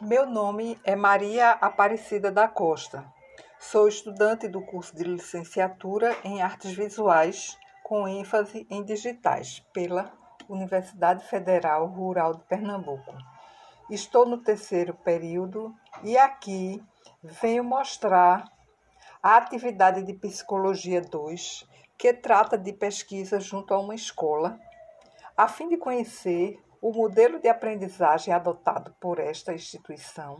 Meu nome é Maria Aparecida da Costa. Sou estudante do curso de licenciatura em Artes Visuais, com ênfase em digitais, pela Universidade Federal Rural de Pernambuco. Estou no terceiro período e aqui venho mostrar a atividade de Psicologia 2, que trata de pesquisa junto a uma escola, a fim de conhecer o modelo de aprendizagem adotado por esta instituição,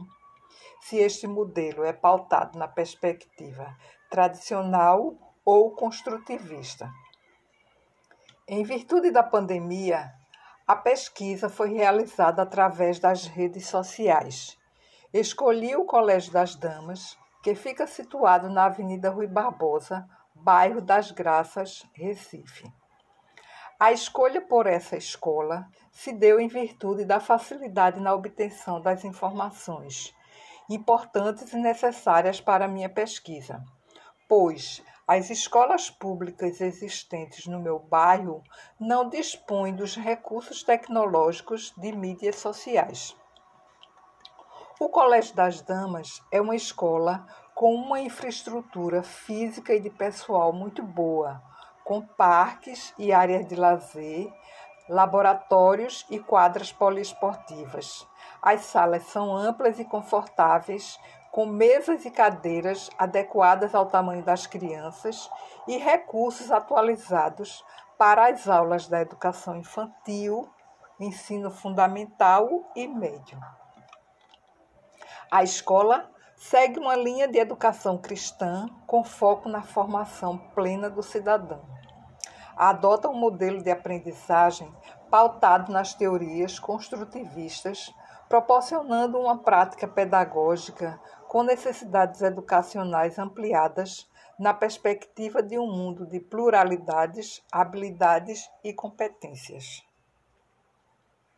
se este modelo é pautado na perspectiva tradicional ou construtivista. Em virtude da pandemia, a pesquisa foi realizada através das redes sociais. Escolhi o Colégio das Damas, que fica situado na Avenida Rui Barbosa, bairro das Graças, Recife. A escolha por essa escola se deu em virtude da facilidade na obtenção das informações importantes e necessárias para a minha pesquisa, pois as escolas públicas existentes no meu bairro não dispõem dos recursos tecnológicos de mídias sociais. O Colégio das Damas é uma escola com uma infraestrutura física e de pessoal muito boa, com parques e áreas de lazer, laboratórios e quadras poliesportivas. As salas são amplas e confortáveis, com mesas e cadeiras adequadas ao tamanho das crianças e recursos atualizados para as aulas da educação infantil, ensino fundamental e médio. A escola segue uma linha de educação cristã com foco na formação plena do cidadão adota um modelo de aprendizagem pautado nas teorias construtivistas, proporcionando uma prática pedagógica com necessidades educacionais ampliadas na perspectiva de um mundo de pluralidades, habilidades e competências.